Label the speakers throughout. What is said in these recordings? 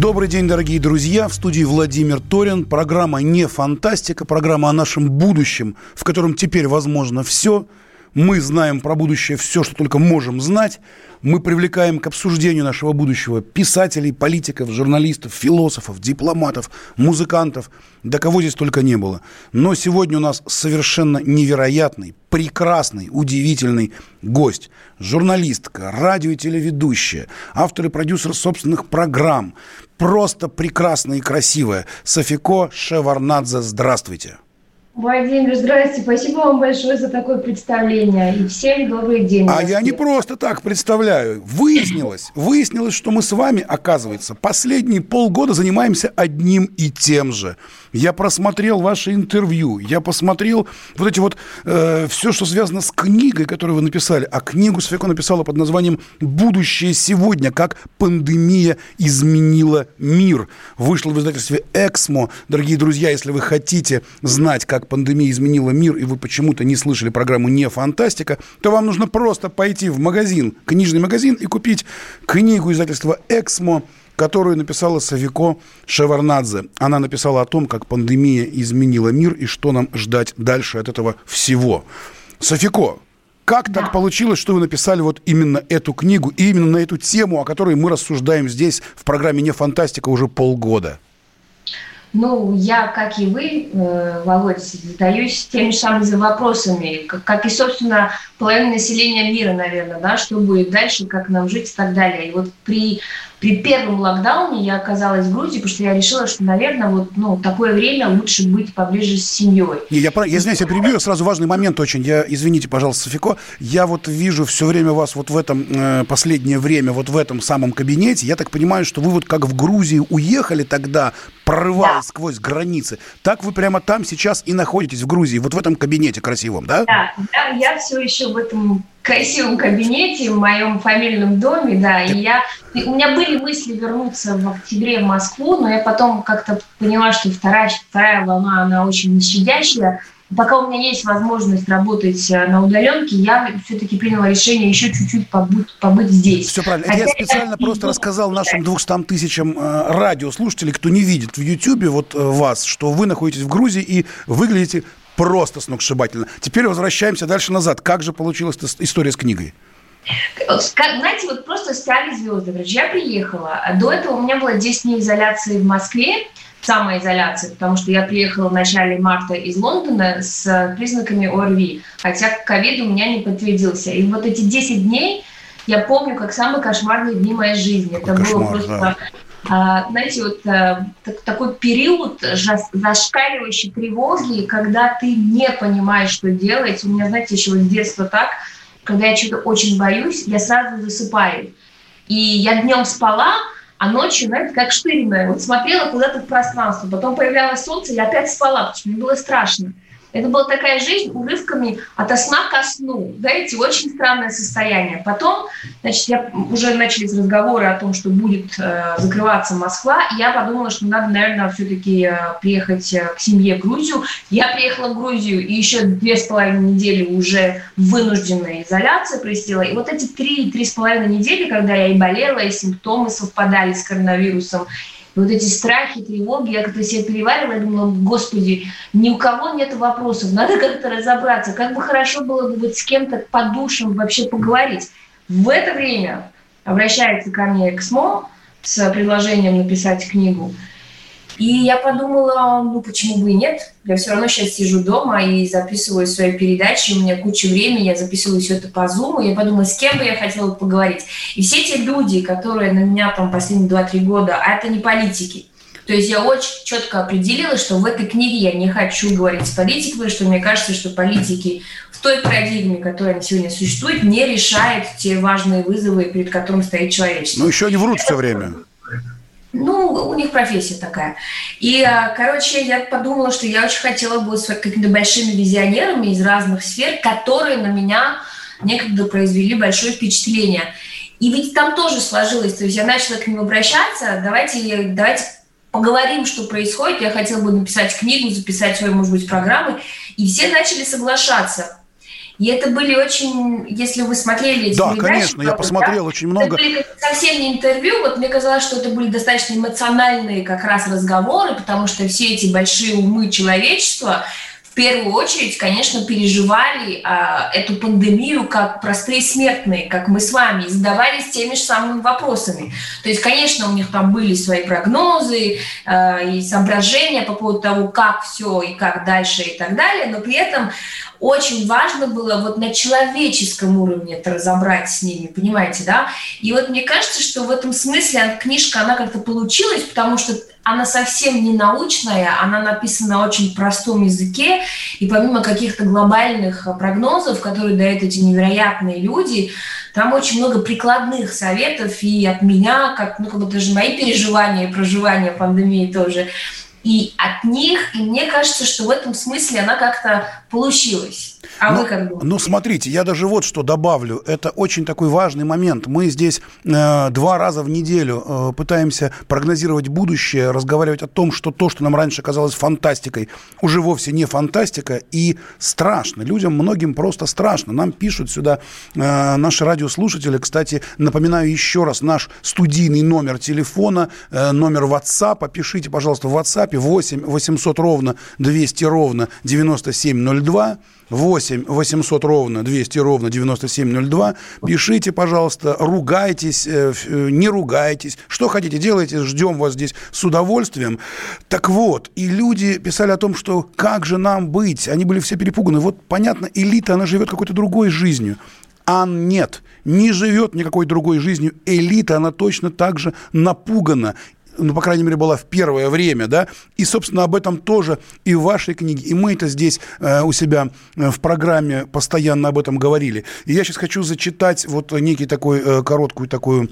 Speaker 1: Добрый день, дорогие друзья. В студии Владимир Торин. Программа «Не фантастика», программа о нашем будущем, в котором теперь возможно все. Мы знаем про будущее все, что только можем знать. Мы привлекаем к обсуждению нашего будущего писателей, политиков, журналистов, философов, дипломатов, музыкантов, да кого здесь только не было. Но сегодня у нас совершенно невероятный, прекрасный, удивительный гость. Журналистка, радио и телеведущая, автор и продюсер собственных программ. Просто прекрасная и красивая. Софико Шеварнадзе, здравствуйте.
Speaker 2: Владимир, здрасте. Спасибо вам большое за такое представление. И всем добрый день.
Speaker 1: А я не просто так представляю. Выяснилось, выяснилось, что мы с вами, оказывается, последние полгода занимаемся одним и тем же. Я просмотрел ваше интервью, я посмотрел вот эти вот э, все, что связано с книгой, которую вы написали. А книгу Софико написала под названием «Будущее сегодня. Как пандемия изменила мир». Вышла в издательстве «Эксмо». Дорогие друзья, если вы хотите знать, как пандемия изменила мир, и вы почему-то не слышали программу «Не фантастика», то вам нужно просто пойти в магазин, книжный магазин, и купить книгу издательства «Эксмо» которую написала Савико Шеварнадзе. Она написала о том, как пандемия изменила мир и что нам ждать дальше от этого всего. Софико, как так получилось, что вы написали вот именно эту книгу и именно на эту тему, о которой мы рассуждаем здесь в программе «Не фантастика» уже полгода?
Speaker 2: Ну, я, как и вы, э, Володь, задаюсь теми самыми вопросами, как и, собственно, половина населения мира, наверное, да, что будет дальше, как нам жить и так далее. И вот при при первом локдауне я оказалась в Грузии, потому что я решила, что, наверное, вот, ну, такое время лучше быть поближе с семьей.
Speaker 1: Не, я, я извиняюсь, я перебью, сразу важный момент очень. Я, извините, пожалуйста, Софико, я вот вижу все время вас вот в этом, э, последнее время, вот в этом самом кабинете. Я так понимаю, что вы вот как в Грузии уехали тогда, прорываясь да. сквозь границы. Так вы прямо там сейчас и находитесь, в Грузии, вот в этом кабинете красивом, да?
Speaker 2: Да, да я все еще в этом красивом кабинете в моем фамильном доме, да, и я, у меня были мысли вернуться в октябре в Москву, но я потом как-то поняла, что вторая, вторая волна, она очень нещадящая, пока у меня есть возможность работать э, на удаленке, я все-таки приняла решение еще чуть-чуть побыть, побыть здесь.
Speaker 1: Все правильно. Хотя я специально я... просто рассказал нашим 200 тысячам э, радиослушателей, кто не видит в Ютьюбе вот э, вас, что вы находитесь в Грузии и выглядите просто сногсшибательно. Теперь возвращаемся дальше назад. Как же получилась история с книгой?
Speaker 2: Знаете, вот просто стали звезды. Короче, я приехала. До этого у меня было 10 дней изоляции в Москве, самоизоляции, потому что я приехала в начале марта из Лондона с признаками ОРВИ, хотя ковид у меня не подтвердился. И вот эти 10 дней я помню как самые кошмарные дни моей жизни. Это Кошмар, было просто да. А, знаете, вот а, такой период зашкаливающей тревоги, когда ты не понимаешь, что делать. У меня, знаете, еще с детства так, когда я что-то очень боюсь, я сразу засыпаю. И я днем спала, а ночью, знаете, как штыренная, вот смотрела куда-то в пространство, потом появлялось солнце, я опять спала, потому что мне было страшно. Это была такая жизнь урывками от сна ко сну. Знаете, очень странное состояние. Потом, значит, я, уже начались разговоры о том, что будет э, закрываться Москва. И я подумала, что надо, наверное, все-таки э, приехать э, к семье в Грузию. Я приехала в Грузию, и еще две с половиной недели уже вынужденная изоляция происходила. И вот эти три-три с половиной недели, когда я и болела, и симптомы совпадали с коронавирусом, вот эти страхи, тревоги, я как-то себе переваривала, думала, господи, ни у кого нет вопросов, надо как-то разобраться, как бы хорошо было бы вот с кем-то по душам вообще поговорить. В это время обращается ко мне Эксмо с предложением написать книгу – и я подумала, ну почему бы и нет? Я все равно сейчас сижу дома и записываю свои передачи, у меня куча времени, я записываю все это по Zoom, и я подумала, с кем бы я хотела поговорить. И все те люди, которые на меня там последние 2-3 года, а это не политики, то есть я очень четко определила, что в этой книге я не хочу говорить с политиками, что мне кажется, что политики в той парадигме, которая сегодня существует, не решает те важные вызовы, перед которыми стоит человечество.
Speaker 1: Ну, еще они врут все время.
Speaker 2: Ну, у них профессия такая. И, а, короче, я подумала, что я очень хотела бы с какими-то большими визионерами из разных сфер, которые на меня некогда произвели большое впечатление. И ведь там тоже сложилось, то есть я начала к ним обращаться, давайте, давайте поговорим, что происходит. Я хотела бы написать книгу, записать свои, может быть, программы. И все начали соглашаться. И это были очень, если вы смотрели эти
Speaker 1: Да, конечно, я посмотрел да, очень много.
Speaker 2: Это были совсем не интервью, вот мне казалось, что это были достаточно эмоциональные как раз разговоры, потому что все эти большие умы человечества, в первую очередь, конечно, переживали а, эту пандемию как простые смертные, как мы с вами, и задавались теми же самыми вопросами. То есть, конечно, у них там были свои прогнозы а, и соображения по поводу того, как все и как дальше и так далее, но при этом очень важно было вот на человеческом уровне это разобрать с ними, понимаете, да? И вот мне кажется, что в этом смысле книжка, она как-то получилась, потому что она совсем не научная, она написана на очень простом языке, и помимо каких-то глобальных прогнозов, которые дают эти невероятные люди, там очень много прикладных советов и от меня, как, ну, как бы даже мои переживания и проживания пандемии тоже – и от них, и мне кажется, что в этом смысле она как-то получилась. А
Speaker 1: ну,
Speaker 2: вы как думаете?
Speaker 1: Ну, смотрите, я даже вот что добавлю. Это очень такой важный момент. Мы здесь э, два раза в неделю э, пытаемся прогнозировать будущее, разговаривать о том, что то, что нам раньше казалось фантастикой, уже вовсе не фантастика и страшно. Людям многим просто страшно. Нам пишут сюда э, наши радиослушатели. Кстати, напоминаю еще раз наш студийный номер телефона, э, номер WhatsApp. Пишите, пожалуйста, в WhatsApp 8 800 ровно 200 ровно 9702. 8 800 ровно 200 ровно 9702. Пишите, пожалуйста, ругайтесь, э, э, не ругайтесь. Что хотите, делайте, ждем вас здесь с удовольствием. Так вот, и люди писали о том, что как же нам быть? Они были все перепуганы. Вот, понятно, элита, она живет какой-то другой жизнью. А нет, не живет никакой другой жизнью. Элита, она точно так же напугана ну, по крайней мере, была в первое время, да, и, собственно, об этом тоже и в вашей книге, и мы это здесь э, у себя э, в программе постоянно об этом говорили. И я сейчас хочу зачитать вот некий такой, э, короткую такую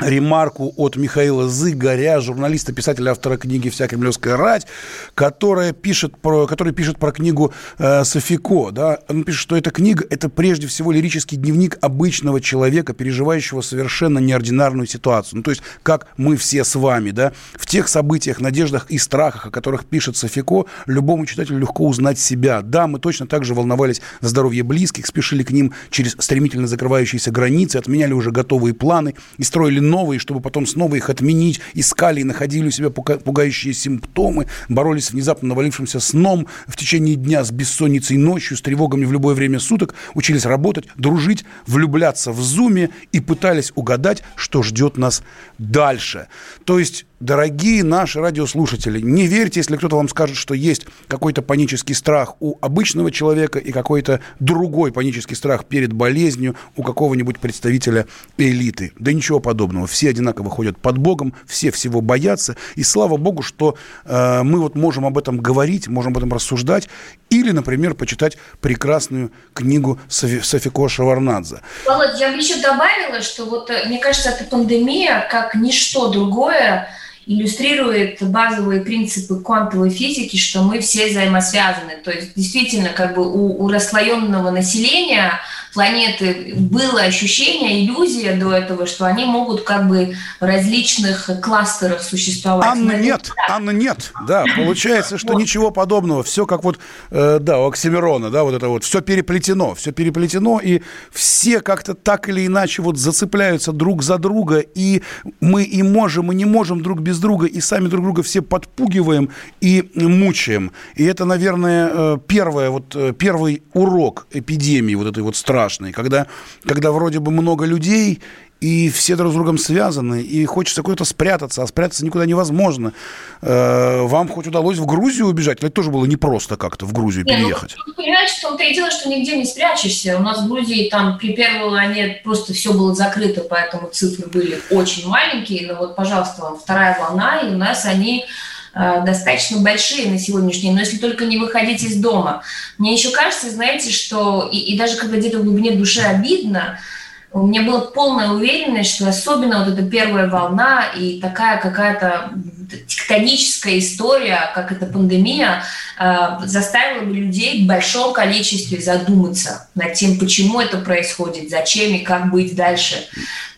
Speaker 1: ремарку от Михаила Зыгоря, журналиста, писателя, автора книги «Вся кремлевская рать», которая пишет про, который пишет про книгу э, Софико. Да? Он пишет, что эта книга – это прежде всего лирический дневник обычного человека, переживающего совершенно неординарную ситуацию. Ну, то есть, как мы все с вами. Да? В тех событиях, надеждах и страхах, о которых пишет Софико, любому читателю легко узнать себя. Да, мы точно так же волновались за здоровье близких, спешили к ним через стремительно закрывающиеся границы, отменяли уже готовые планы и строили новые, чтобы потом снова их отменить, искали и находили у себя пугающие симптомы, боролись с внезапно навалившимся сном в течение дня с бессонницей ночью, с тревогами в любое время суток, учились работать, дружить, влюбляться в зуме и пытались угадать, что ждет нас дальше. То есть дорогие наши радиослушатели, не верьте, если кто-то вам скажет, что есть какой-то панический страх у обычного человека и какой-то другой панический страх перед болезнью у какого-нибудь представителя элиты. Да ничего подобного. Все одинаково ходят под Богом, все всего боятся. И слава Богу, что э, мы вот можем об этом говорить, можем об этом рассуждать. Или, например, почитать прекрасную книгу Софи, Софико Шаварнадзе.
Speaker 2: Володь, я бы еще добавила, что вот, э, мне кажется, эта пандемия, как ничто другое, иллюстрирует базовые принципы квантовой физики, что мы все взаимосвязаны. То есть действительно как бы у, у расслоенного населения планеты было ощущение, иллюзия до этого, что они могут как бы в различных кластерах существовать.
Speaker 1: Анна, нет, Анна, нет. Да, получается, что ничего подобного. Все как вот, э, да, у Оксимирона, да, вот это вот, все переплетено, все переплетено, и все как-то так или иначе вот зацепляются друг за друга, и мы и можем, и не можем друг без друга, и сами друг друга все подпугиваем и мучаем. И это, наверное, э, первое, вот, э, первый урок эпидемии вот этой вот страшной страшный, когда, когда вроде бы много людей, и все друг с другом связаны, и хочется куда-то спрятаться, а спрятаться никуда невозможно. Э, вам хоть удалось в Грузию убежать? Или это тоже было непросто как-то в Грузию не, ну, переехать?
Speaker 2: Ну, понимаете, в том-то и дело, что нигде не спрячешься. У нас в Грузии там при первой волне просто все было закрыто, поэтому цифры были очень маленькие. Но вот, пожалуйста, вторая волна, и у нас они э, достаточно большие на сегодняшний день, но если только не выходить из дома. Мне еще кажется, знаете, что и, и даже когда где-то в глубине души обидно, у меня была полная уверенность, что особенно вот эта первая волна и такая какая-то тектоническая история, как эта пандемия, э, заставила бы людей в большом количестве задуматься над тем, почему это происходит, зачем и как быть дальше.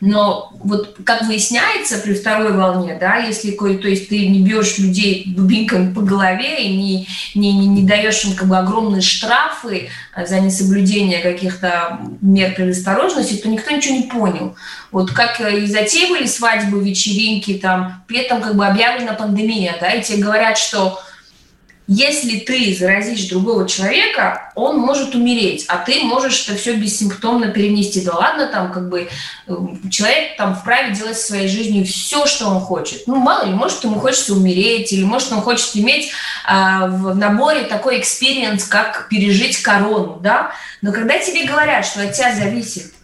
Speaker 2: Но вот как выясняется при второй волне, да, если то есть ты не бьешь людей дубинками по голове и не, не, не, не даешь им как бы огромные штрафы э, за несоблюдение каких-то мер предосторожности, то никто ничего не понял. Вот как э, и затеивали свадьбы, вечеринки, там, при этом как бы объявлена пандемия, да, и тебе говорят, что если ты заразишь другого человека, он может умереть, а ты можешь это все бессимптомно перенести. Да ладно, там как бы э, человек там вправе делать в своей жизни все, что он хочет. Ну, мало ли, может, ему хочется умереть, или может, он хочет иметь а, в наборе такой experience, как пережить корону, да. Но когда тебе говорят, что от тебя зависит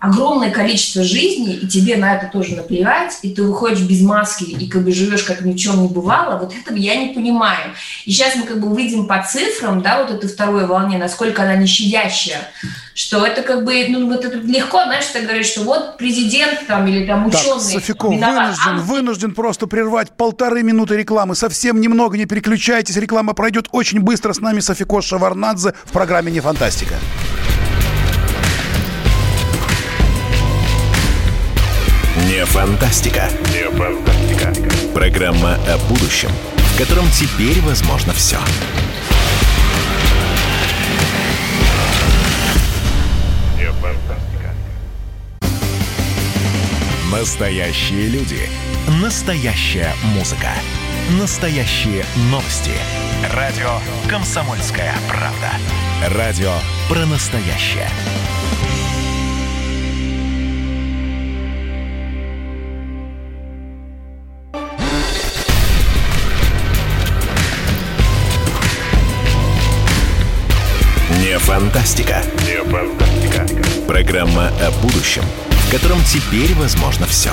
Speaker 2: огромное количество жизней, и тебе на это тоже наплевать, и ты выходишь без маски и как бы живешь, как ни в чем не бывало, вот этого я не понимаю. И сейчас мы как бы видим по цифрам, да, вот этой второй волне, насколько она не щадящая, что это как бы, ну, вот это легко, знаешь, ты говоришь, что вот президент там или там ученый... Так,
Speaker 1: Софико, вынужден, а... вынужден просто прервать полторы минуты рекламы, совсем немного, не переключайтесь, реклама пройдет очень быстро, с нами Софико Шаварнадзе в программе «Не фантастика».
Speaker 3: Фантастика. Фантастика. Программа о будущем, в котором теперь возможно все. Фантастика. Настоящие люди. Настоящая музыка. Настоящие новости. Радио «Комсомольская правда». Радио про настоящее. Фантастика. Не фантастика. Программа о будущем, в котором теперь возможно все.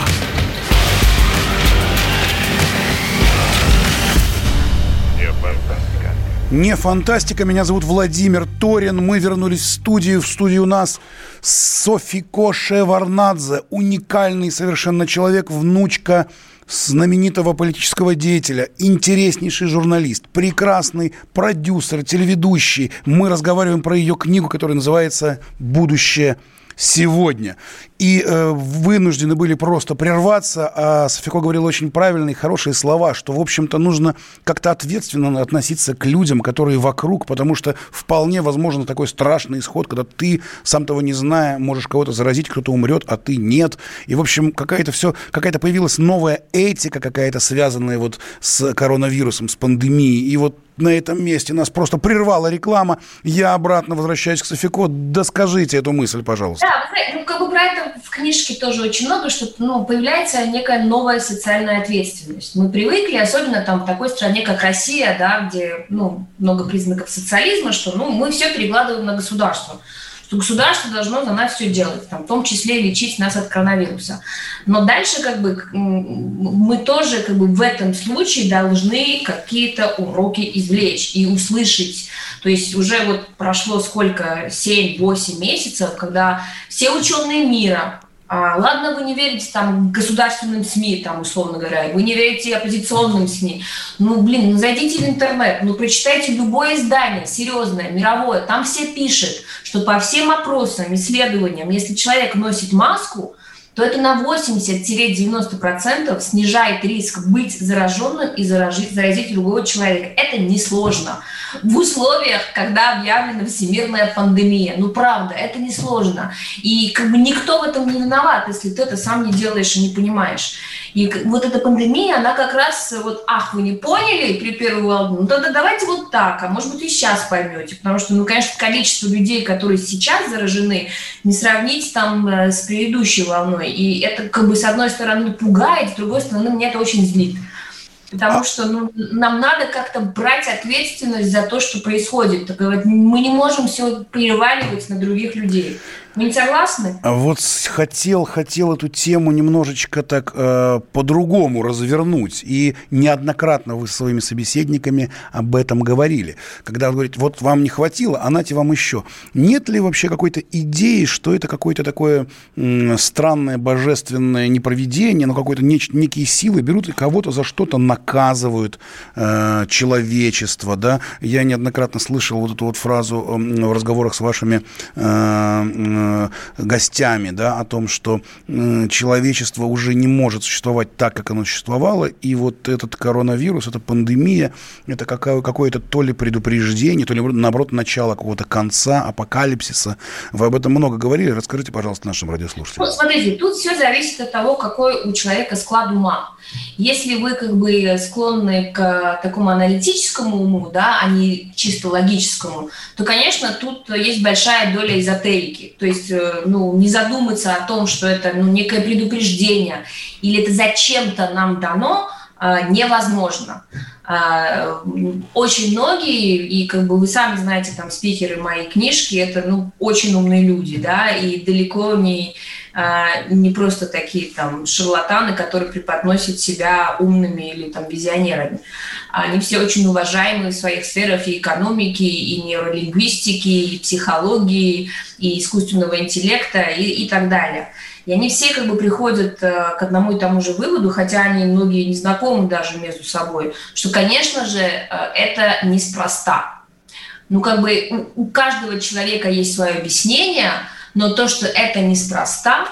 Speaker 1: Не фантастика. Не фантастика. Меня зовут Владимир Торин. Мы вернулись в студию. В студии у нас Софико Шеварнадзе. Уникальный совершенно человек, внучка знаменитого политического деятеля, интереснейший журналист, прекрасный продюсер, телеведущий. Мы разговариваем про ее книгу, которая называется «Будущее сегодня. И э, вынуждены были просто прерваться. А Софико говорил очень правильные, хорошие слова, что, в общем-то, нужно как-то ответственно относиться к людям, которые вокруг, потому что вполне возможно такой страшный исход, когда ты, сам того не зная, можешь кого-то заразить, кто-то умрет, а ты нет. И, в общем, какая-то все, какая-то появилась новая этика какая-то, связанная вот с коронавирусом, с пандемией. И вот на этом месте нас просто прервала реклама. Я обратно возвращаюсь к Софико. Доскажите эту мысль, пожалуйста.
Speaker 2: Да, ну, как бы про это в книжке тоже очень много, что ну, появляется некая новая социальная ответственность. Мы привыкли, особенно там в такой стране, как Россия, да, где ну, много признаков социализма, что ну, мы все перекладываем на государство что государство должно за нас все делать, там, в том числе лечить нас от коронавируса. Но дальше как бы мы тоже как бы в этом случае должны какие-то уроки извлечь и услышать. То есть уже вот прошло сколько, 7-8 месяцев, когда все ученые мира, а, ладно, вы не верите там государственным СМИ, там, условно говоря, вы не верите оппозиционным СМИ. Ну, блин, ну зайдите в интернет, ну прочитайте любое издание, серьезное, мировое, там все пишут, что по всем опросам, исследованиям, если человек носит маску, то это на 80-90% снижает риск быть зараженным и заразить, заразить другого человека. Это несложно. В условиях, когда объявлена всемирная пандемия. Ну, правда, это несложно. И как бы никто в этом не виноват, если ты это сам не делаешь и не понимаешь. И вот эта пандемия, она как раз вот, ах, вы не поняли при первой волне, ну тогда давайте вот так, а может быть и сейчас поймете, потому что, ну, конечно, количество людей, которые сейчас заражены, не сравнить там э, с предыдущей волной. И это как бы с одной стороны пугает, с другой стороны меня это очень злит. Потому а что ну, нам надо как-то брать ответственность за то, что происходит. Мы не можем все переваливать на других людей. Вы не согласны?
Speaker 1: А вот хотел, хотел эту тему немножечко так э, по-другому развернуть. И неоднократно вы со своими собеседниками об этом говорили. Когда вы говорите, вот вам не хватило, а нате вам еще. Нет ли вообще какой-то идеи, что это какое-то такое м, странное божественное непроведение, но какое-то неч- некие силы берут и кого-то за что-то наказывают э, человечество, да? Я неоднократно слышал вот эту вот фразу э, в разговорах с вашими э, Э, гостями, да, о том, что э, человечество уже не может существовать так, как оно существовало, и вот этот коронавирус, эта пандемия, это какое-то то ли предупреждение, то ли, наоборот, начало какого-то конца, апокалипсиса. Вы об этом много говорили. Расскажите, пожалуйста, нашим радиослушателям.
Speaker 2: Ну, смотрите, тут все зависит от того, какой у человека склад ума. Если вы как бы склонны к такому аналитическому уму, да, а не чисто логическому, то, конечно, тут есть большая доля эзотерики. То есть, э, ну, не задуматься о том, что это ну, некое предупреждение или это зачем-то нам дано, э, невозможно. Э, очень многие, и как бы вы сами знаете, там, спикеры моей книжки, это, ну, очень умные люди, да, и далеко не не просто такие там шарлатаны, которые преподносят себя умными или там визионерами. Они все очень уважаемые в своих сферах и экономики, и нейролингвистики, и психологии, и искусственного интеллекта и, и так далее. И они все как бы приходят э, к одному и тому же выводу, хотя они многие не знакомы даже между собой, что, конечно же, э, это неспроста. Ну, как бы у, у каждого человека есть свое объяснение – но то, что это неспроста,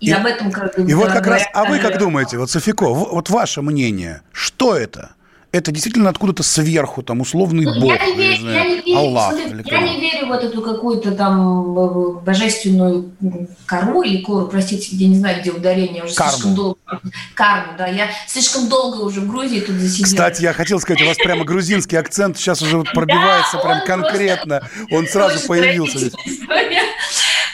Speaker 2: и, и об этом
Speaker 1: как бы... И вот как раз, а вы как думаете, вот Софико, вот ваше мнение, что это? это действительно откуда-то сверху, там, условный ну, бог, я не, верю, знаю, я не верю, Аллах.
Speaker 2: Смотри, я не верю в вот эту какую-то там божественную кору или кору, простите, я не знаю, где ударение, уже Карму. слишком долго. Карму, да, я слишком долго уже в Грузии тут засидела.
Speaker 1: Кстати, я хотел сказать, у вас прямо грузинский акцент сейчас уже пробивается прям конкретно, он сразу появился здесь.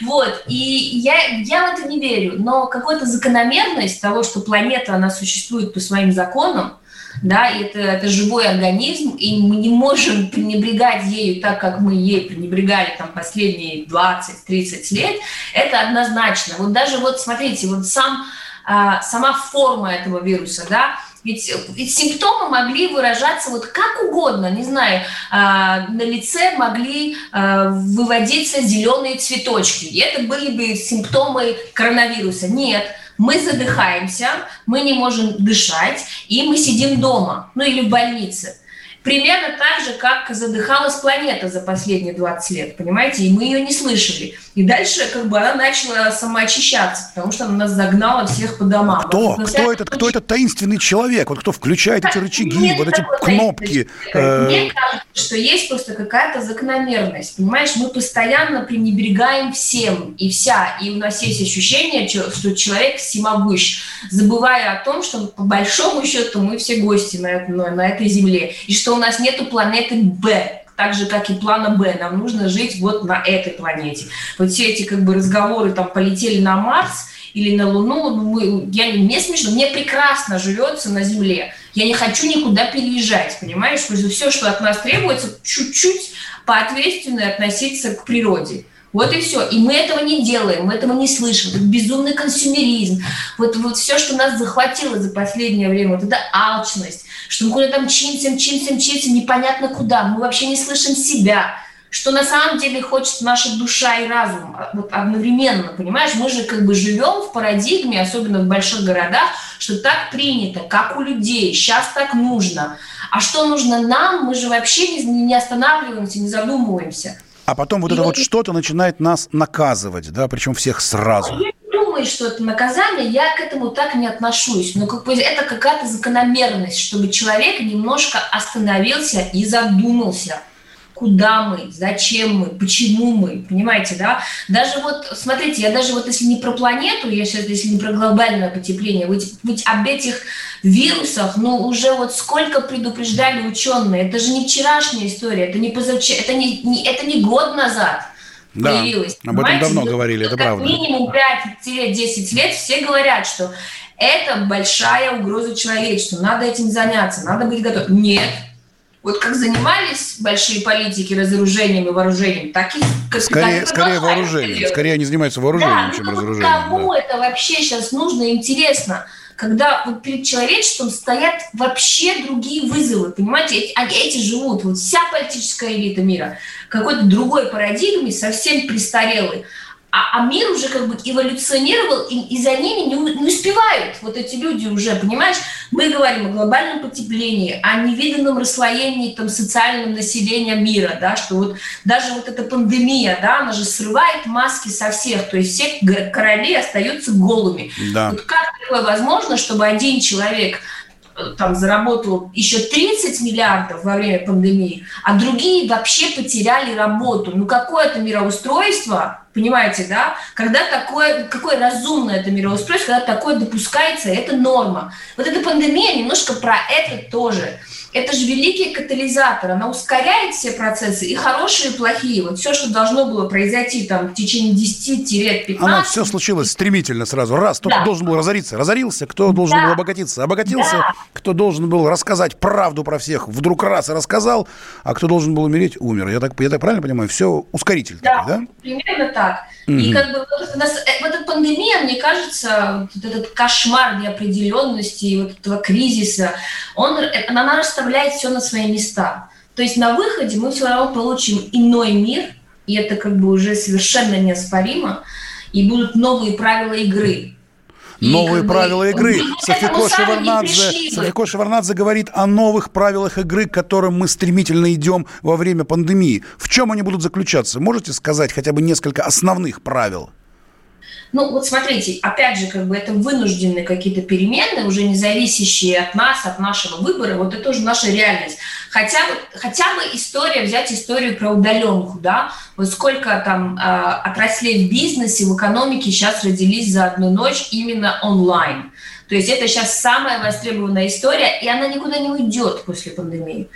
Speaker 2: Вот, и я, я в это не верю, но какая-то закономерность того, что планета, она существует по своим законам, да, и это, это живой организм, и мы не можем пренебрегать ею так, как мы ей пренебрегали там последние 20-30 лет, это однозначно. Вот даже вот смотрите, вот сам, а, сама форма этого вируса, да, ведь, ведь симптомы могли выражаться вот как угодно, не знаю, э, на лице могли э, выводиться зеленые цветочки, и это были бы симптомы коронавируса. Нет, мы задыхаемся, мы не можем дышать, и мы сидим дома, ну или в больнице. Примерно так же, как задыхалась планета за последние 20 лет, понимаете, и мы ее не слышали. И дальше как бы она начала самоочищаться, потому что она нас загнала всех по домам.
Speaker 1: Кто? Вот, кто, этот, кто этот таинственный человек? Вот кто включает эти рычаги, Нет вот эти кнопки?
Speaker 2: Э, Мне кажется, что есть просто какая-то закономерность. Понимаешь, мы постоянно пренебрегаем всем и вся. И у нас есть ощущение, что человек всемогущ, забывая о том, что по большому счету мы все гости на, на этой земле. И что у нас нету планеты Б, так же, как и плана Б. Нам нужно жить вот на этой планете. Вот все эти как бы разговоры там полетели на Марс или на Луну, ну, мы, я не мне смешно, мне прекрасно живется на Земле. Я не хочу никуда переезжать, понимаешь? Все, что от нас требуется, чуть-чуть поответственно относиться к природе. Вот и все. И мы этого не делаем, мы этого не слышим. Это безумный консюмеризм. Вот, вот все, что нас захватило за последнее время, вот это алчность, что мы куда-то мчимся, мчимся, мчимся, непонятно куда. Мы вообще не слышим себя что на самом деле хочет наша душа и разум а, вот одновременно, понимаешь? Мы же как бы живем в парадигме, особенно в больших городах, что так принято, как у людей, сейчас так нужно. А что нужно нам, мы же вообще не, не останавливаемся, не задумываемся.
Speaker 1: А потом вот и это вот что-то начинает нас наказывать, да, причем всех сразу.
Speaker 2: Я не думаю, что это наказание, я к этому так не отношусь. Но как бы это какая-то закономерность, чтобы человек немножко остановился и задумался – куда мы, зачем мы, почему мы, понимаете, да? Даже вот, смотрите, я даже вот если не про планету, я сейчас, если не про глобальное потепление, ведь, ведь об этих вирусах, ну, уже вот сколько предупреждали ученые, это же не вчерашняя история, это не позавчера, это не, не, это не год назад
Speaker 1: да, появилось. об этом давно говорили, это правда.
Speaker 2: минимум 5-10 лет все говорят, что это большая угроза человечеству, надо этим заняться, надо быть готовым. Нет, вот как занимались большие политики разоружением и вооружением, так и...
Speaker 1: Скорее, скорее вооружением. Скорее они занимаются вооружением,
Speaker 2: да,
Speaker 1: чем
Speaker 2: ну,
Speaker 1: разоружением.
Speaker 2: Кому да. это вообще сейчас нужно, интересно? Когда вот перед человечеством стоят вообще другие вызовы, понимаете, они, эти живут, вот вся политическая элита мира, какой-то другой парадигме, совсем престарелый а, а мир уже как бы эволюционировал, и, и за ними не, не успевают вот эти люди уже, понимаешь? Мы говорим о глобальном потеплении, о невиданном расслоении там, социального населения мира, да, что вот даже вот эта пандемия, да, она же срывает маски со всех, то есть все короли остаются голыми. Да. Вот как такое возможно, чтобы один человек там заработал еще 30 миллиардов во время пандемии, а другие вообще потеряли работу. Ну какое это мироустройство, Понимаете, да? Когда такое, какое разумное это мироустройство, когда такое допускается, это норма. Вот эта пандемия немножко про это тоже это же великий катализатор, она ускоряет все процессы, и хорошие, и плохие. Вот все, что должно было произойти там в течение 10-15...
Speaker 1: Она все случилось стремительно сразу. Раз, кто да. должен был разориться, разорился, кто должен да. был обогатиться, обогатился, да. кто должен был рассказать правду про всех, вдруг раз и рассказал, а кто должен был умереть, умер. Я так, я так правильно понимаю? Все ускоритель.
Speaker 2: Да,
Speaker 1: такой, да?
Speaker 2: примерно так. Угу. И как бы вот, нас, э, вот эта пандемия, мне кажется, вот этот кошмар неопределенности и вот этого кризиса, он, э, она расставляет все на свои места. То есть на выходе мы все равно получим иной мир, и это как бы уже совершенно неоспоримо, и будут новые правила игры.
Speaker 1: Новые правила игры. Софико Шеварнадзе, Софико Шеварнадзе говорит о новых правилах игры, к которым мы стремительно идем во время пандемии. В чем они будут заключаться? Можете сказать хотя бы несколько основных правил?
Speaker 2: Ну, вот смотрите, опять же, как бы это вынужденные какие-то перемены, уже не зависящие от нас, от нашего выбора, вот это уже наша реальность. Хотя хотя бы история, взять историю про удаленку, да, вот сколько там э, отраслей в бизнесе, в экономике сейчас родились за одну ночь именно онлайн. То есть это сейчас самая востребованная история, и она никуда не уйдет после пандемии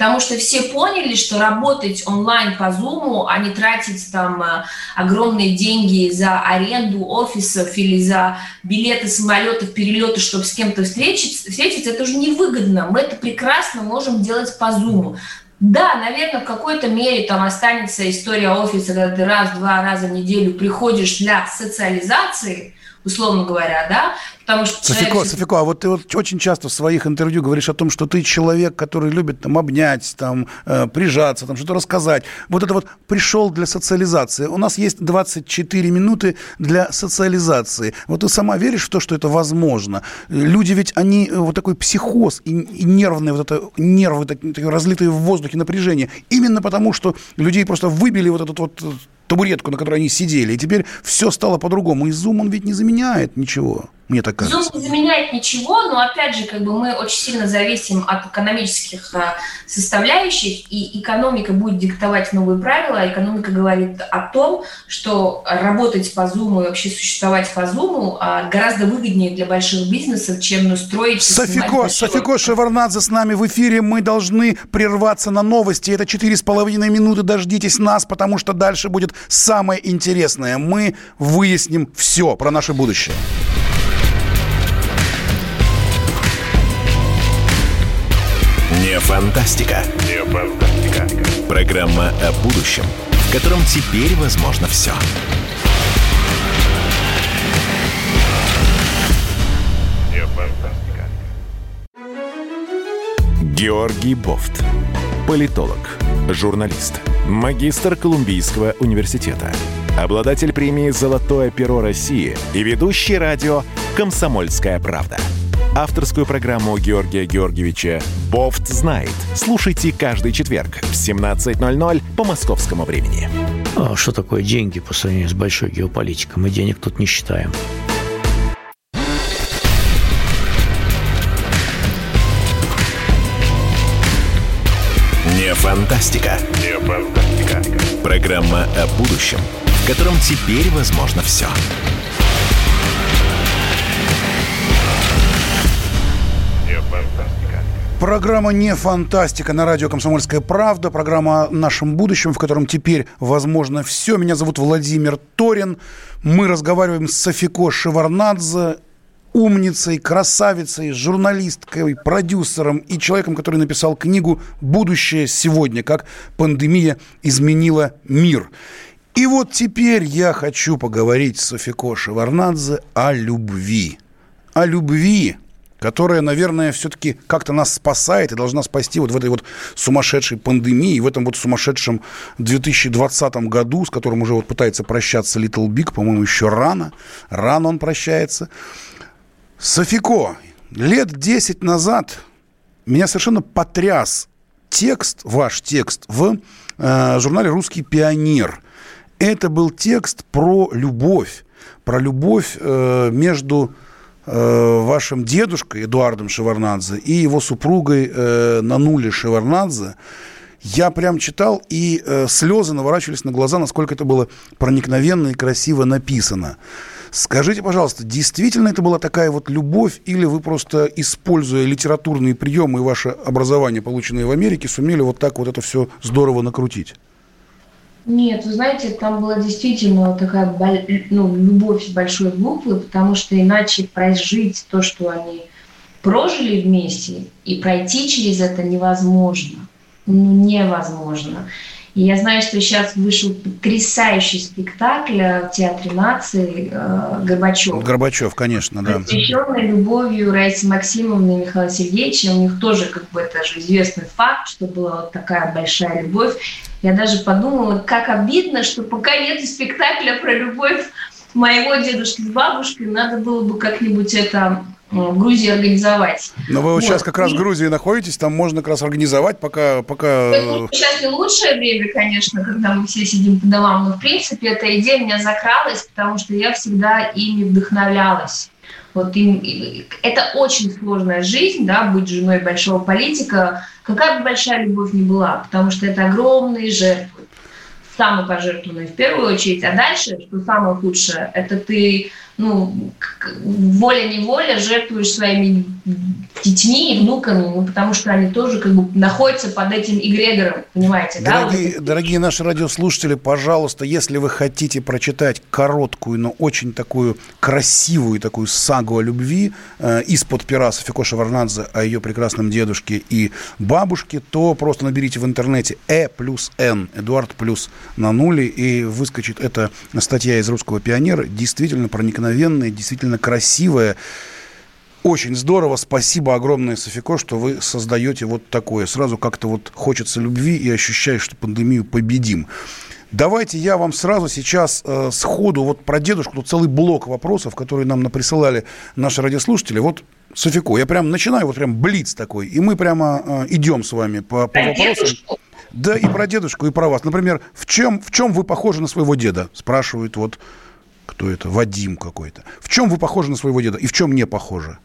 Speaker 2: потому что все поняли, что работать онлайн по Zoom, а не тратить там э, огромные деньги за аренду офисов или за билеты самолетов, перелеты, чтобы с кем-то встретиться, встретиться, это уже невыгодно. Мы это прекрасно можем делать по Zoom. Да, наверное, в какой-то мере там останется история офиса, когда ты раз-два раза в неделю приходишь для социализации, условно говоря, да,
Speaker 1: потому что... Софико, человек... Софико, а вот ты вот очень часто в своих интервью говоришь о том, что ты человек, который любит там обнять, там, э, прижаться, там, что-то рассказать. Вот это вот пришел для социализации. У нас есть 24 минуты для социализации. Вот ты сама веришь в то, что это возможно? Люди ведь, они э, вот такой психоз и, и нервные, вот это, нервы такие, разлитые в воздухе напряжение, именно потому, что людей просто выбили вот этот вот табуретку, на которой они сидели, и теперь все стало по-другому. И Zoom, он ведь не заменяет ничего. Мне так кажется.
Speaker 2: Zoom не заменяет ничего, но опять же, как бы мы очень сильно зависим от экономических а, составляющих, и экономика будет диктовать новые правила. Экономика говорит о том, что работать по Zoom и вообще существовать по Zoom а, гораздо выгоднее для больших бизнесов, чем настроить...
Speaker 1: Софико, Софико Шеварнадзе с нами в эфире. Мы должны прерваться на новости. Это четыре с половиной минуты. Дождитесь нас, потому что дальше будет самое интересное. Мы выясним все про наше будущее.
Speaker 3: Фантастика. Не фантастика. Программа о будущем, в котором теперь возможно все. Не фантастика. Георгий Бофт. Политолог, журналист, магистр Колумбийского университета, обладатель премии «Золотое перо России» и ведущий радио «Комсомольская правда» авторскую программу Георгия Георгиевича «Бофт знает». Слушайте каждый четверг в 17.00 по московскому времени.
Speaker 4: А что такое деньги по сравнению с большой геополитикой? Мы денег тут не считаем.
Speaker 3: Не фантастика. Не фантастика. Программа о будущем, в котором теперь возможно все.
Speaker 1: Программа «Не фантастика» на радио «Комсомольская правда». Программа о нашем будущем, в котором теперь возможно все. Меня зовут Владимир Торин. Мы разговариваем с Софико Шеварнадзе. умницей, красавицей, журналисткой, продюсером и человеком, который написал книгу «Будущее сегодня. Как пандемия изменила мир». И вот теперь я хочу поговорить с Софико Шеварнадзе о любви. О любви, которая, наверное, все-таки как-то нас спасает и должна спасти вот в этой вот сумасшедшей пандемии, в этом вот сумасшедшем 2020 году, с которым уже вот пытается прощаться Little Big, по-моему, еще рано. Рано он прощается. Софико, лет 10 назад меня совершенно потряс текст, ваш текст в э, журнале «Русский пионер». Это был текст про любовь, про любовь э, между вашим дедушкой Эдуардом Шеварнадзе и его супругой э, Нанули Шеварнадзе, я прям читал, и э, слезы наворачивались на глаза, насколько это было проникновенно и красиво написано. Скажите, пожалуйста, действительно это была такая вот любовь, или вы просто, используя литературные приемы и ваше образование, полученное в Америке, сумели вот так вот это все здорово накрутить?
Speaker 2: Нет, вы знаете, там была действительно такая ну, любовь с большой буквы, потому что иначе прожить то, что они прожили вместе, и пройти через это невозможно. Ну, невозможно. И я знаю, что сейчас вышел потрясающий спектакль в Театре нации э, Горбачев.
Speaker 1: Горбачев, конечно, да.
Speaker 2: Посвященный любовью Раисы Максимовны и Михаила Сергеевича. У них тоже, как бы, это же известный факт, что была вот такая большая любовь. Я даже подумала, как обидно, что пока нет спектакля про любовь моего дедушки с бабушкой, надо было бы как-нибудь это в Грузии организовать.
Speaker 1: Но вы вот. сейчас как раз в Грузии находитесь, там можно как раз организовать, пока... пока...
Speaker 2: Это сейчас не лучшее время, конечно, когда мы все сидим по домам, но в принципе эта идея меня закралась, потому что я всегда ими вдохновлялась. Вот им, это очень сложная жизнь, да, быть женой большого политика, какая бы большая любовь ни была, потому что это огромные жертвы, самопожертвованные в первую очередь, а дальше, что самое худшее, это ты ну, воля-неволя жертвуешь своими детьми и внуками, ну, потому что они тоже как бы находятся под этим эгрегором, понимаете,
Speaker 1: дорогие,
Speaker 2: да?
Speaker 1: Дорогие наши радиослушатели, пожалуйста, если вы хотите прочитать короткую, но очень такую красивую такую сагу о любви э, из-под пера Софико Шеварнадзе о ее прекрасном дедушке и бабушке, то просто наберите в интернете «Э плюс Н», Эдуард плюс на нуле, и выскочит эта статья из «Русского пионера», действительно проникновенная, действительно красивая, очень здорово. Спасибо огромное, Софико, что вы создаете вот такое. Сразу как-то вот хочется любви и ощущаешь, что пандемию победим. Давайте я вам сразу сейчас э, сходу вот про дедушку, тут целый блок вопросов, которые нам присылали наши радиослушатели. Вот, Софико, я прям начинаю, вот прям блиц такой, и мы прямо э, идем с вами по, по вопросам. Да, и про дедушку, и про вас. Например, в чем, в чем вы похожи на своего деда? Спрашивают вот, кто это, Вадим какой-то. В чем вы похожи на своего деда и в чем не похожи?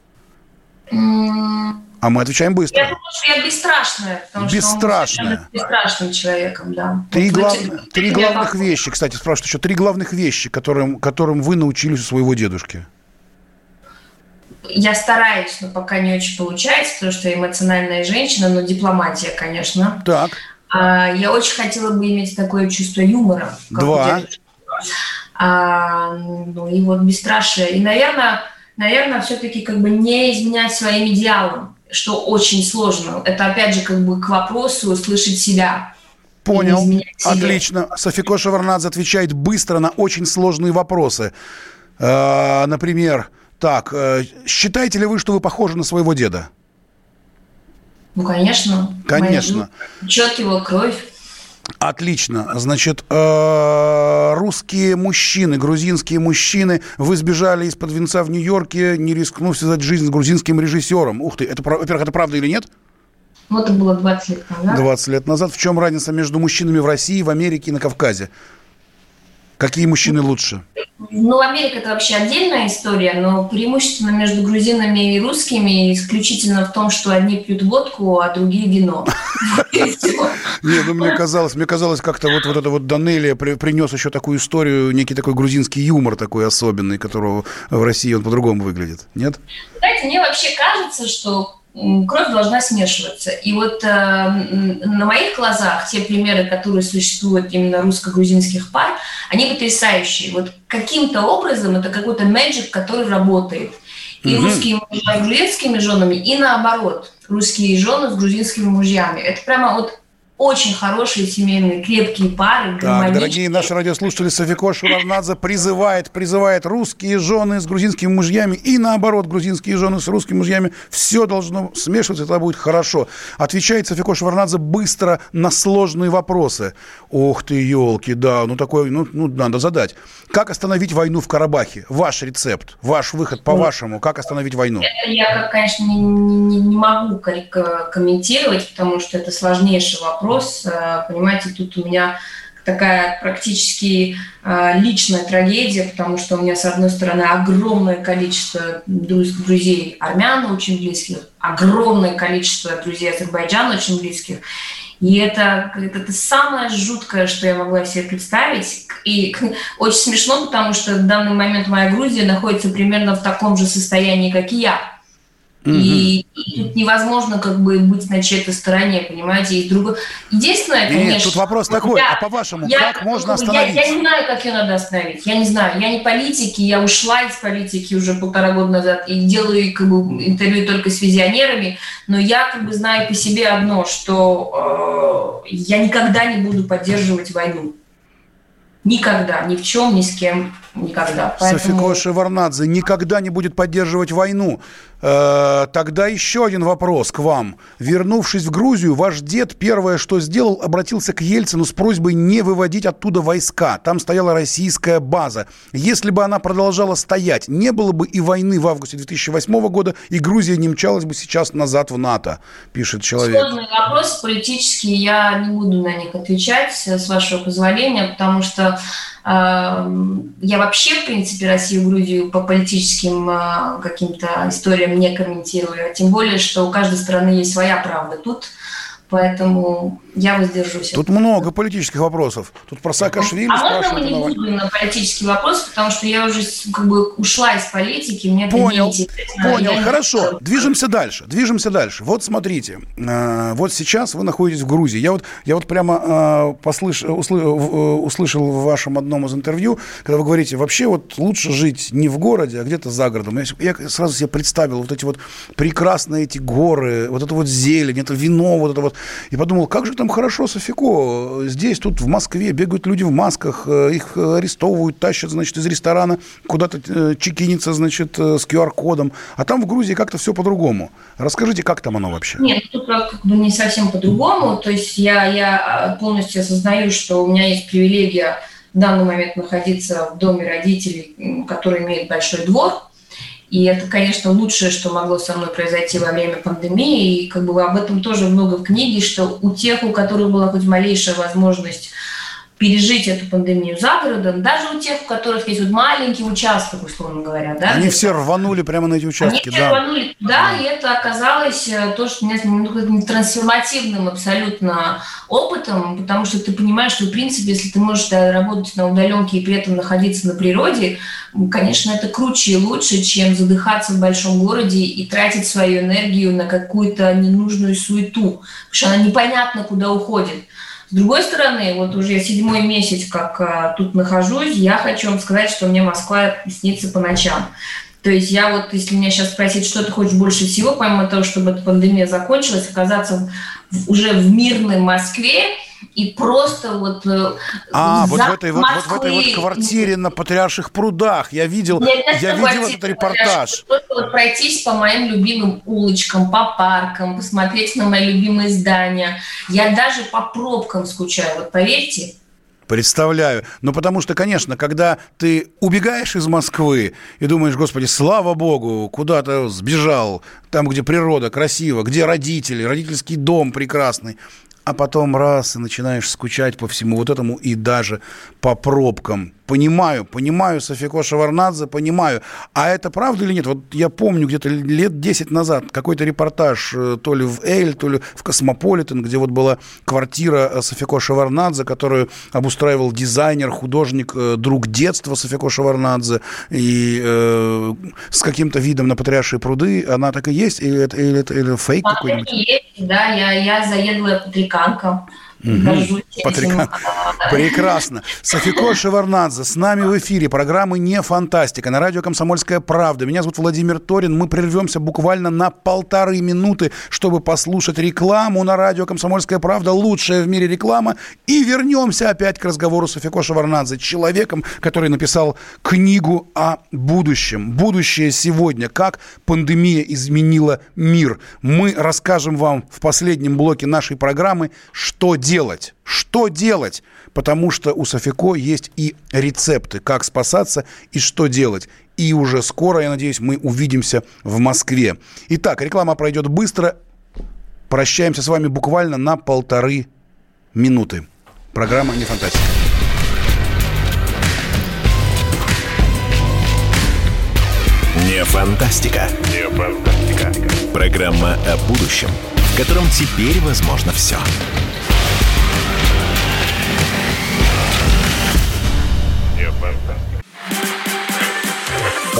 Speaker 1: А мы отвечаем быстро.
Speaker 2: Я думаю, что я бесстрашная. Потому
Speaker 1: бесстрашная.
Speaker 2: Что бесстрашным человеком, да.
Speaker 1: Три, вот глав... эти, три главных я... вещи, кстати, спрашивают еще. Три главных вещи, которым, которым вы научились у своего дедушки.
Speaker 2: Я стараюсь, но пока не очень получается, потому что я эмоциональная женщина, но дипломатия, конечно.
Speaker 1: Так.
Speaker 2: А, я очень хотела бы иметь такое чувство юмора.
Speaker 1: Как Два.
Speaker 2: А, ну и вот бесстрашие. И, наверное, наверное, все-таки как бы не изменять своим идеалам, что очень сложно. Это опять же как бы к вопросу услышать себя.
Speaker 1: Понял. Отлично. Софико Шеварнадзе отвечает быстро на очень сложные вопросы. Э, например, так, э, считаете ли вы, что вы похожи на своего деда?
Speaker 2: Ну, конечно.
Speaker 1: Конечно.
Speaker 2: Чет его кровь.
Speaker 1: Отлично. Значит, э, русские мужчины, грузинские мужчины, вы сбежали из-под венца в Нью-Йорке, не рискнув связать жизнь с грузинским режиссером. Ух ты, это, во-первых, это правда или нет?
Speaker 2: Ну, это было 20 лет назад.
Speaker 1: 20 лет назад. В чем разница между мужчинами в России, в Америке и на Кавказе? Какие мужчины лучше?
Speaker 2: Ну, Америка это вообще отдельная история, но преимущественно между грузинами и русскими исключительно в том, что одни пьют водку, а другие вино.
Speaker 1: Не, ну мне казалось, мне казалось, как-то вот, вот это вот Данелия принес еще такую историю, некий такой грузинский юмор такой особенный, которого в России он по-другому выглядит. Нет?
Speaker 2: Знаете, мне вообще кажется, что кровь должна смешиваться. И вот э, на моих глазах те примеры, которые существуют именно русско-грузинских пар, они потрясающие. Вот каким-то образом это какой-то magic, который работает. И угу. русские мужья с грузинскими женами, и наоборот, русские жены с грузинскими мужьями. Это прямо вот очень хорошие семейные, крепкие пары,
Speaker 1: Так, дорогие наши радиослушатели, Софико Шуравнадзе призывает, призывает русские жены с грузинскими мужьями и наоборот, грузинские жены с русскими мужьями. Все должно смешиваться, это будет хорошо. Отвечает Софико Шуравнадзе быстро на сложные вопросы. Ох ты, елки, да, ну такой, ну, ну надо задать. Как остановить войну в Карабахе? Ваш рецепт, ваш выход по-вашему, как остановить войну?
Speaker 2: Я, конечно, не, не, не могу комментировать, потому что это сложнейший вопрос вопрос. Э, понимаете, тут у меня такая практически э, личная трагедия, потому что у меня, с одной стороны, огромное количество друзей армян очень близких, огромное количество друзей Азербайджана очень близких. И это, это, самое жуткое, что я могла себе представить. И очень смешно, потому что в данный момент моя Грузия находится примерно в таком же состоянии, как и я. И, и тут невозможно как бы быть на чьей-то стороне, понимаете, и другой. Единственное, конечно... Нет,
Speaker 1: тут вопрос такой, я, а по-вашему, я, как можно остановить?
Speaker 2: Я, я не знаю, как ее надо остановить, я не знаю. Я не политики, я ушла из политики уже полтора года назад и делаю как бы, интервью только с визионерами, но я как бы знаю по себе одно, что э, я никогда не буду поддерживать войну. Никогда, ни в чем, ни с кем, никогда.
Speaker 1: Поэтому... Софико Шеварнадзе никогда не будет поддерживать войну. Э, тогда еще один вопрос к вам. Вернувшись в Грузию, ваш дед первое, что сделал, обратился к Ельцину с просьбой не выводить оттуда войска. Там стояла российская база. Если бы она продолжала стоять, не было бы и войны в августе 2008 года, и Грузия не мчалась бы сейчас назад в НАТО, пишет человек.
Speaker 2: Сложный вопрос политический, я не буду на них отвечать, с вашего позволения, потому что я вообще, в принципе, Россию и Грузию по политическим а, каким-то историям не комментирую. Тем более, что у каждой страны есть своя правда. Тут Поэтому я воздержусь.
Speaker 1: Тут много политических вопросов. Тут про Саакашвили
Speaker 2: А можно мы не будем на политический вопрос, потому что я уже как бы ушла из политики, мне
Speaker 1: Понял, понял, я хорошо. Не... Движемся дальше, движемся дальше. Вот смотрите, э, вот сейчас вы находитесь в Грузии. Я вот, я вот прямо э, послыш, услы, э, услышал в вашем одном из интервью, когда вы говорите, вообще вот лучше жить не в городе, а где-то за городом. Я, я сразу себе представил вот эти вот прекрасные эти горы, вот это вот зелень, это вино, вот это вот и подумал, как же там хорошо Софико. Здесь, тут в Москве бегают люди в масках, э, их арестовывают, тащат, значит, из ресторана, куда-то э, чекинится, значит, э, с QR-кодом. А там в Грузии как-то все по-другому. Расскажите, как там оно вообще?
Speaker 2: Нет, тут как бы не совсем по-другому. То есть я, я полностью осознаю, что у меня есть привилегия в данный момент находиться в доме родителей, который имеет большой двор – и это, конечно, лучшее, что могло со мной произойти во время пандемии. И как бы об этом тоже много в книге, что у тех, у которых была хоть малейшая возможность пережить эту пандемию за городом, даже у тех, у которых есть вот маленький участок, условно говоря. Да,
Speaker 1: Они все рванули прямо на эти участки.
Speaker 2: Они все рванули туда, да. и это оказалось э, то, что ну, трансформативным абсолютно опытом, потому что ты понимаешь, что, в принципе, если ты можешь работать на удаленке и при этом находиться на природе, конечно, это круче и лучше, чем задыхаться в большом городе и тратить свою энергию на какую-то ненужную суету, потому что она непонятно куда уходит. С другой стороны, вот уже седьмой месяц, как а, тут нахожусь, я хочу вам сказать, что мне Москва снится по ночам. То есть я вот, если меня сейчас спросить, что ты хочешь больше всего, помимо того, чтобы эта пандемия закончилась, оказаться в, уже в мирной Москве, и просто вот
Speaker 1: э, А, вот в, этой, вот, вот в этой вот квартире на Патриарших прудах. Я видел, я видел этот репортаж.
Speaker 2: Просто вот пройтись по моим любимым улочкам, по паркам, посмотреть на мои любимые здания. Я даже по пробкам скучаю, вот поверьте.
Speaker 1: Представляю. Ну, потому что, конечно, когда ты убегаешь из Москвы и думаешь, господи, слава богу, куда-то сбежал, там, где природа красиво, где родители, родительский дом прекрасный, а потом раз и начинаешь скучать по всему вот этому и даже по пробкам понимаю, понимаю Софико Шеварднадзе, понимаю. А это правда или нет? Вот я помню где-то лет 10 назад какой-то репортаж э, то ли в Elle, то ли в Космополитен, где вот была квартира э, Софико Шаварнадзе, которую обустраивал дизайнер, художник, э, друг детства Софико Шаварнадзе, и э, с каким-то видом на Патриаршие пруды. Она так и есть? Или это, или это или фейк какой-нибудь?
Speaker 2: Есть, да, я, я заедлая kanka.
Speaker 1: Угу. Прекрасно. Софико Шеварнадзе с нами в эфире. Программы «Не фантастика» на радио «Комсомольская правда». Меня зовут Владимир Торин. Мы прервемся буквально на полторы минуты, чтобы послушать рекламу на радио «Комсомольская правда». Лучшая в мире реклама. И вернемся опять к разговору с Софико Шеварнадзе, человеком, который написал книгу о будущем. Будущее сегодня. Как пандемия изменила мир. Мы расскажем вам в последнем блоке нашей программы, что делать делать? Что делать? Потому что у Софико есть и рецепты, как спасаться и что делать. И уже скоро, я надеюсь, мы увидимся в Москве. Итак, реклама пройдет быстро. Прощаемся с вами буквально на полторы минуты. Программа «Не фантастика».
Speaker 3: Не фантастика. Не фантастика. Программа о будущем, в котором теперь возможно все.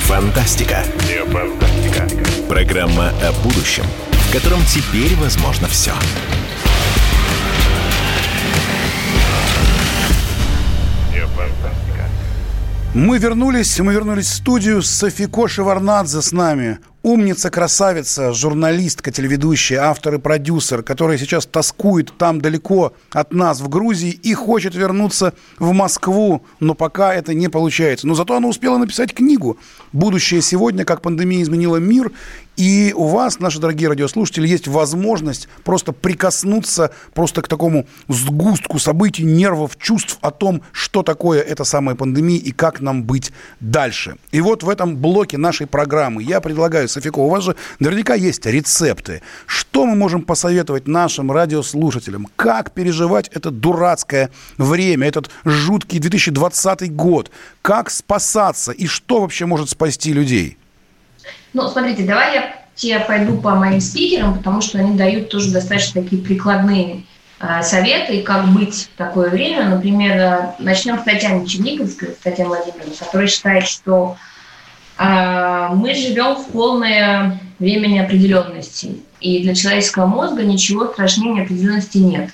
Speaker 3: Не фантастика. Не фантастика. Программа о будущем, в котором теперь возможно все.
Speaker 1: Мы вернулись, мы вернулись в студию. Софико Шеварнадзе с нами. Умница, красавица, журналистка, телеведущая, автор и продюсер, которая сейчас тоскует там далеко от нас в Грузии и хочет вернуться в Москву, но пока это не получается. Но зато она успела написать книгу «Будущее сегодня. Как пандемия изменила мир». И у вас, наши дорогие радиослушатели, есть возможность просто прикоснуться просто к такому сгустку событий, нервов, чувств о том, что такое эта самая пандемия и как нам быть дальше. И вот в этом блоке нашей программы я предлагаю Софико, у вас же наверняка есть рецепты. Что мы можем посоветовать нашим радиослушателям? Как переживать это дурацкое время, этот жуткий 2020 год? Как спасаться? И что вообще может спасти людей?
Speaker 2: Ну, смотрите, давай я тебе пойду по моим спикерам, потому что они дают тоже достаточно такие прикладные э, советы, как быть в такое время. Например, э, начнем с Татьяны Черниговской, Татьяны Владимировны, которая считает, что а, мы живем в полное время неопределенности. И для человеческого мозга ничего страшнее неопределенности нет.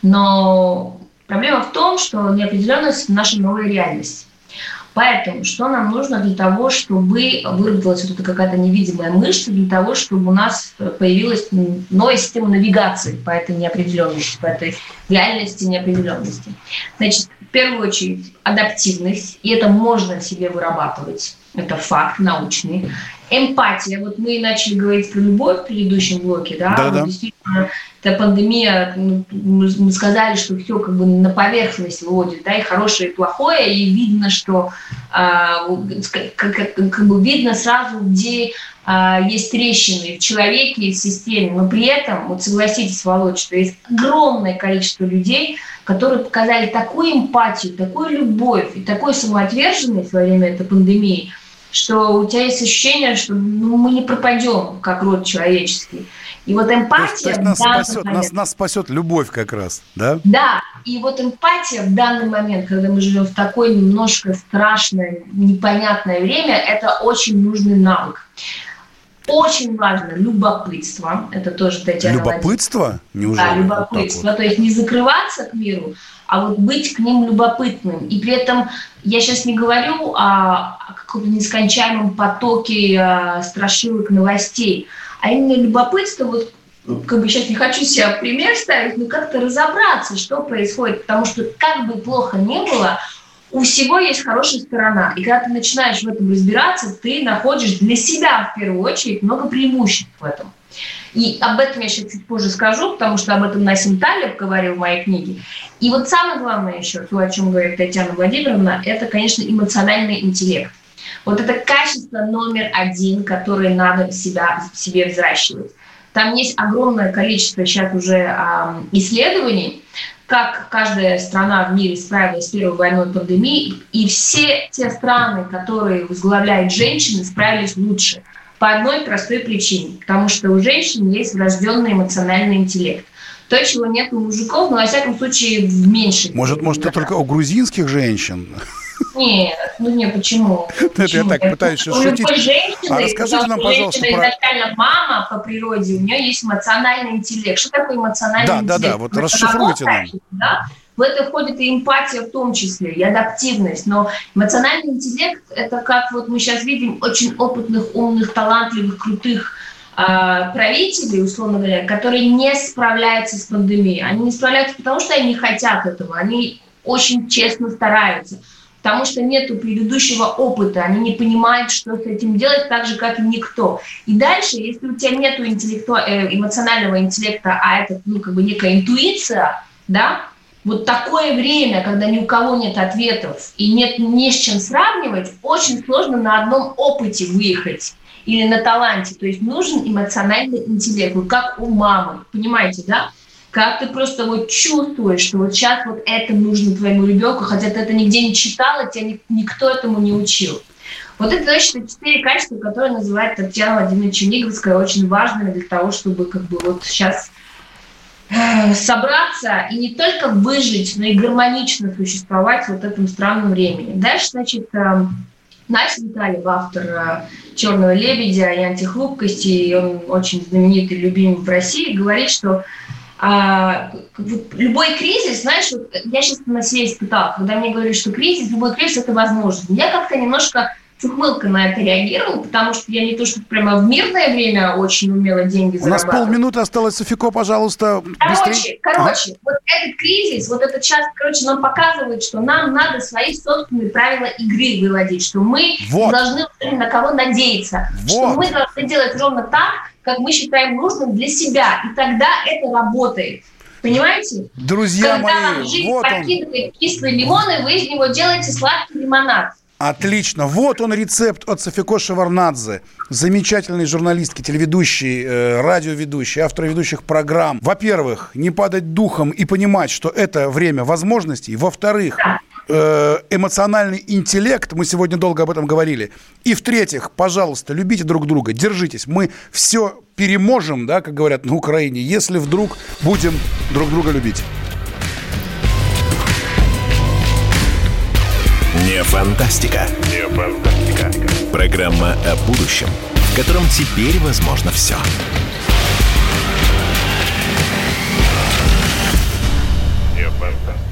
Speaker 2: Но проблема в том, что неопределенность – наша новая реальность. Поэтому что нам нужно для того, чтобы выработалась вот эта какая-то невидимая мышца, для того, чтобы у нас появилась новая система навигации по этой неопределенности, по этой реальности неопределенности. Значит, в первую очередь адаптивность, и это можно себе вырабатывать это факт научный. Эмпатия. Вот мы начали говорить про любовь в предыдущем блоке, да?
Speaker 1: Да, да.
Speaker 2: Действительно, эта пандемия, ну, мы сказали, что все как бы на поверхность выводит, да, и хорошее, и плохое, и видно, что а, как, как, как бы видно сразу, где а, есть трещины в человеке и в системе, но при этом, вот согласитесь, Володь, что есть огромное количество людей, которые показали такую эмпатию, такую любовь и такую самоотверженность во время этой пандемии, что у тебя есть ощущение, что ну, мы не пропадем как род человеческий. И вот эмпатия...
Speaker 1: То есть, то есть нас, спасет, момент, нас, нас спасет любовь как раз, да?
Speaker 2: Да, и вот эмпатия в данный момент, когда мы живем в такое немножко страшное, непонятное время, это очень нужный навык. Очень важно любопытство. Это тоже Татьяна
Speaker 1: Любопытство?
Speaker 2: Неужели? Да, любопытство. Вот вот. То есть не закрываться к миру, а вот быть к ним любопытным. И при этом я сейчас не говорю о, о каком-то нескончаемом потоке э, страшилок новостей, а именно любопытство, вот как бы сейчас не хочу себя пример ставить, но как-то разобраться, что происходит, потому что как бы плохо не было, у всего есть хорошая сторона. И когда ты начинаешь в этом разбираться, ты находишь для себя в первую очередь много преимуществ в этом. И об этом я сейчас чуть позже скажу, потому что об этом Насим Талиб говорил в моей книге. И вот самое главное еще, то, о чем говорит Татьяна Владимировна, это, конечно, эмоциональный интеллект. Вот это качество номер один, которое надо себя, себе взращивать. Там есть огромное количество сейчас уже э, исследований, как каждая страна в мире справилась с первой войной пандемии, и все те страны, которые возглавляют женщины, справились лучше. По одной простой причине, потому что у женщин есть врожденный эмоциональный интеллект. То, чего нет у мужиков, но, во всяком случае, в меньшей.
Speaker 1: Может, может, это только у грузинских женщин?
Speaker 2: Нет, ну не, почему?
Speaker 1: Это я так пытаюсь
Speaker 2: У любой
Speaker 1: шутить.
Speaker 2: женщины,
Speaker 1: А расскажите нам, пожалуйста, про...
Speaker 2: изначально мама по природе, у нее есть эмоциональный интеллект. Что такое эмоциональный
Speaker 1: Да,
Speaker 2: интеллект?
Speaker 1: да, да, вот
Speaker 2: Это
Speaker 1: расшифруйте нам.
Speaker 2: Да? В это входит и эмпатия в том числе, и адаптивность. Но эмоциональный интеллект – это как вот мы сейчас видим очень опытных, умных, талантливых, крутых а, правителей, условно говоря, которые не справляются с пандемией. Они не справляются потому, что они не хотят этого, они очень честно стараются потому что нету предыдущего опыта, они не понимают, что с этим делать, так же, как и никто. И дальше, если у тебя нету интеллекту, э, эмоционального интеллекта, а это, ну, как бы некая интуиция, да, вот такое время, когда ни у кого нет ответов и нет не с чем сравнивать, очень сложно на одном опыте выехать или на таланте. То есть нужен эмоциональный интеллект, как у мамы, понимаете, да? Как ты просто вот чувствуешь, что вот сейчас вот это нужно твоему ребенку, хотя ты это нигде не читала, тебя никто этому не учил. Вот это, значит, четыре качества, которые называет Татьяна Владимировича Лиговская, очень важными для того, чтобы как бы вот сейчас э, собраться и не только выжить, но и гармонично существовать в вот этом странном времени. Дальше, значит, э, Настя Витальев, автор э, «Черного лебедя» и «Антихрупкости», и он очень знаменитый, любимый в России, говорит, что а, любой кризис, знаешь, вот я сейчас на себе испытала, когда мне говорили, что кризис, любой кризис это возможно. Я как-то немножко с ухмылкой на это реагировала, потому что я не то, что прямо в мирное время очень умела деньги
Speaker 1: У нас полминуты осталось, Софико, пожалуйста,
Speaker 2: Короче,
Speaker 1: быстрее.
Speaker 2: короче, ага. вот этот кризис, вот этот час, короче, нам показывает, что нам надо свои собственные правила игры выводить, что мы
Speaker 1: вот.
Speaker 2: должны на кого надеяться,
Speaker 1: вот.
Speaker 2: что мы должны делать ровно так, как мы считаем нужным для себя. И тогда это работает. Понимаете?
Speaker 1: Друзья
Speaker 2: Когда
Speaker 1: мои,
Speaker 2: вам жизнь
Speaker 1: вот
Speaker 2: подкидывает он. кислый лимон, и вы из него делаете сладкий лимонад.
Speaker 1: Отлично. Вот он рецепт от Софико Шеварнадзе. Замечательный журналистки, телеведущий, э, радиоведущий, автор ведущих программ. Во-первых, не падать духом и понимать, что это время возможностей. Во-вторых, э, эмоциональный интеллект, мы сегодня долго об этом говорили. И в-третьих, пожалуйста, любите друг друга, держитесь. Мы все переможем, да, как говорят на Украине, если вдруг будем друг друга любить.
Speaker 3: Фантастика. Не фантастика. Программа о будущем, в котором теперь возможно все. Не фантастика.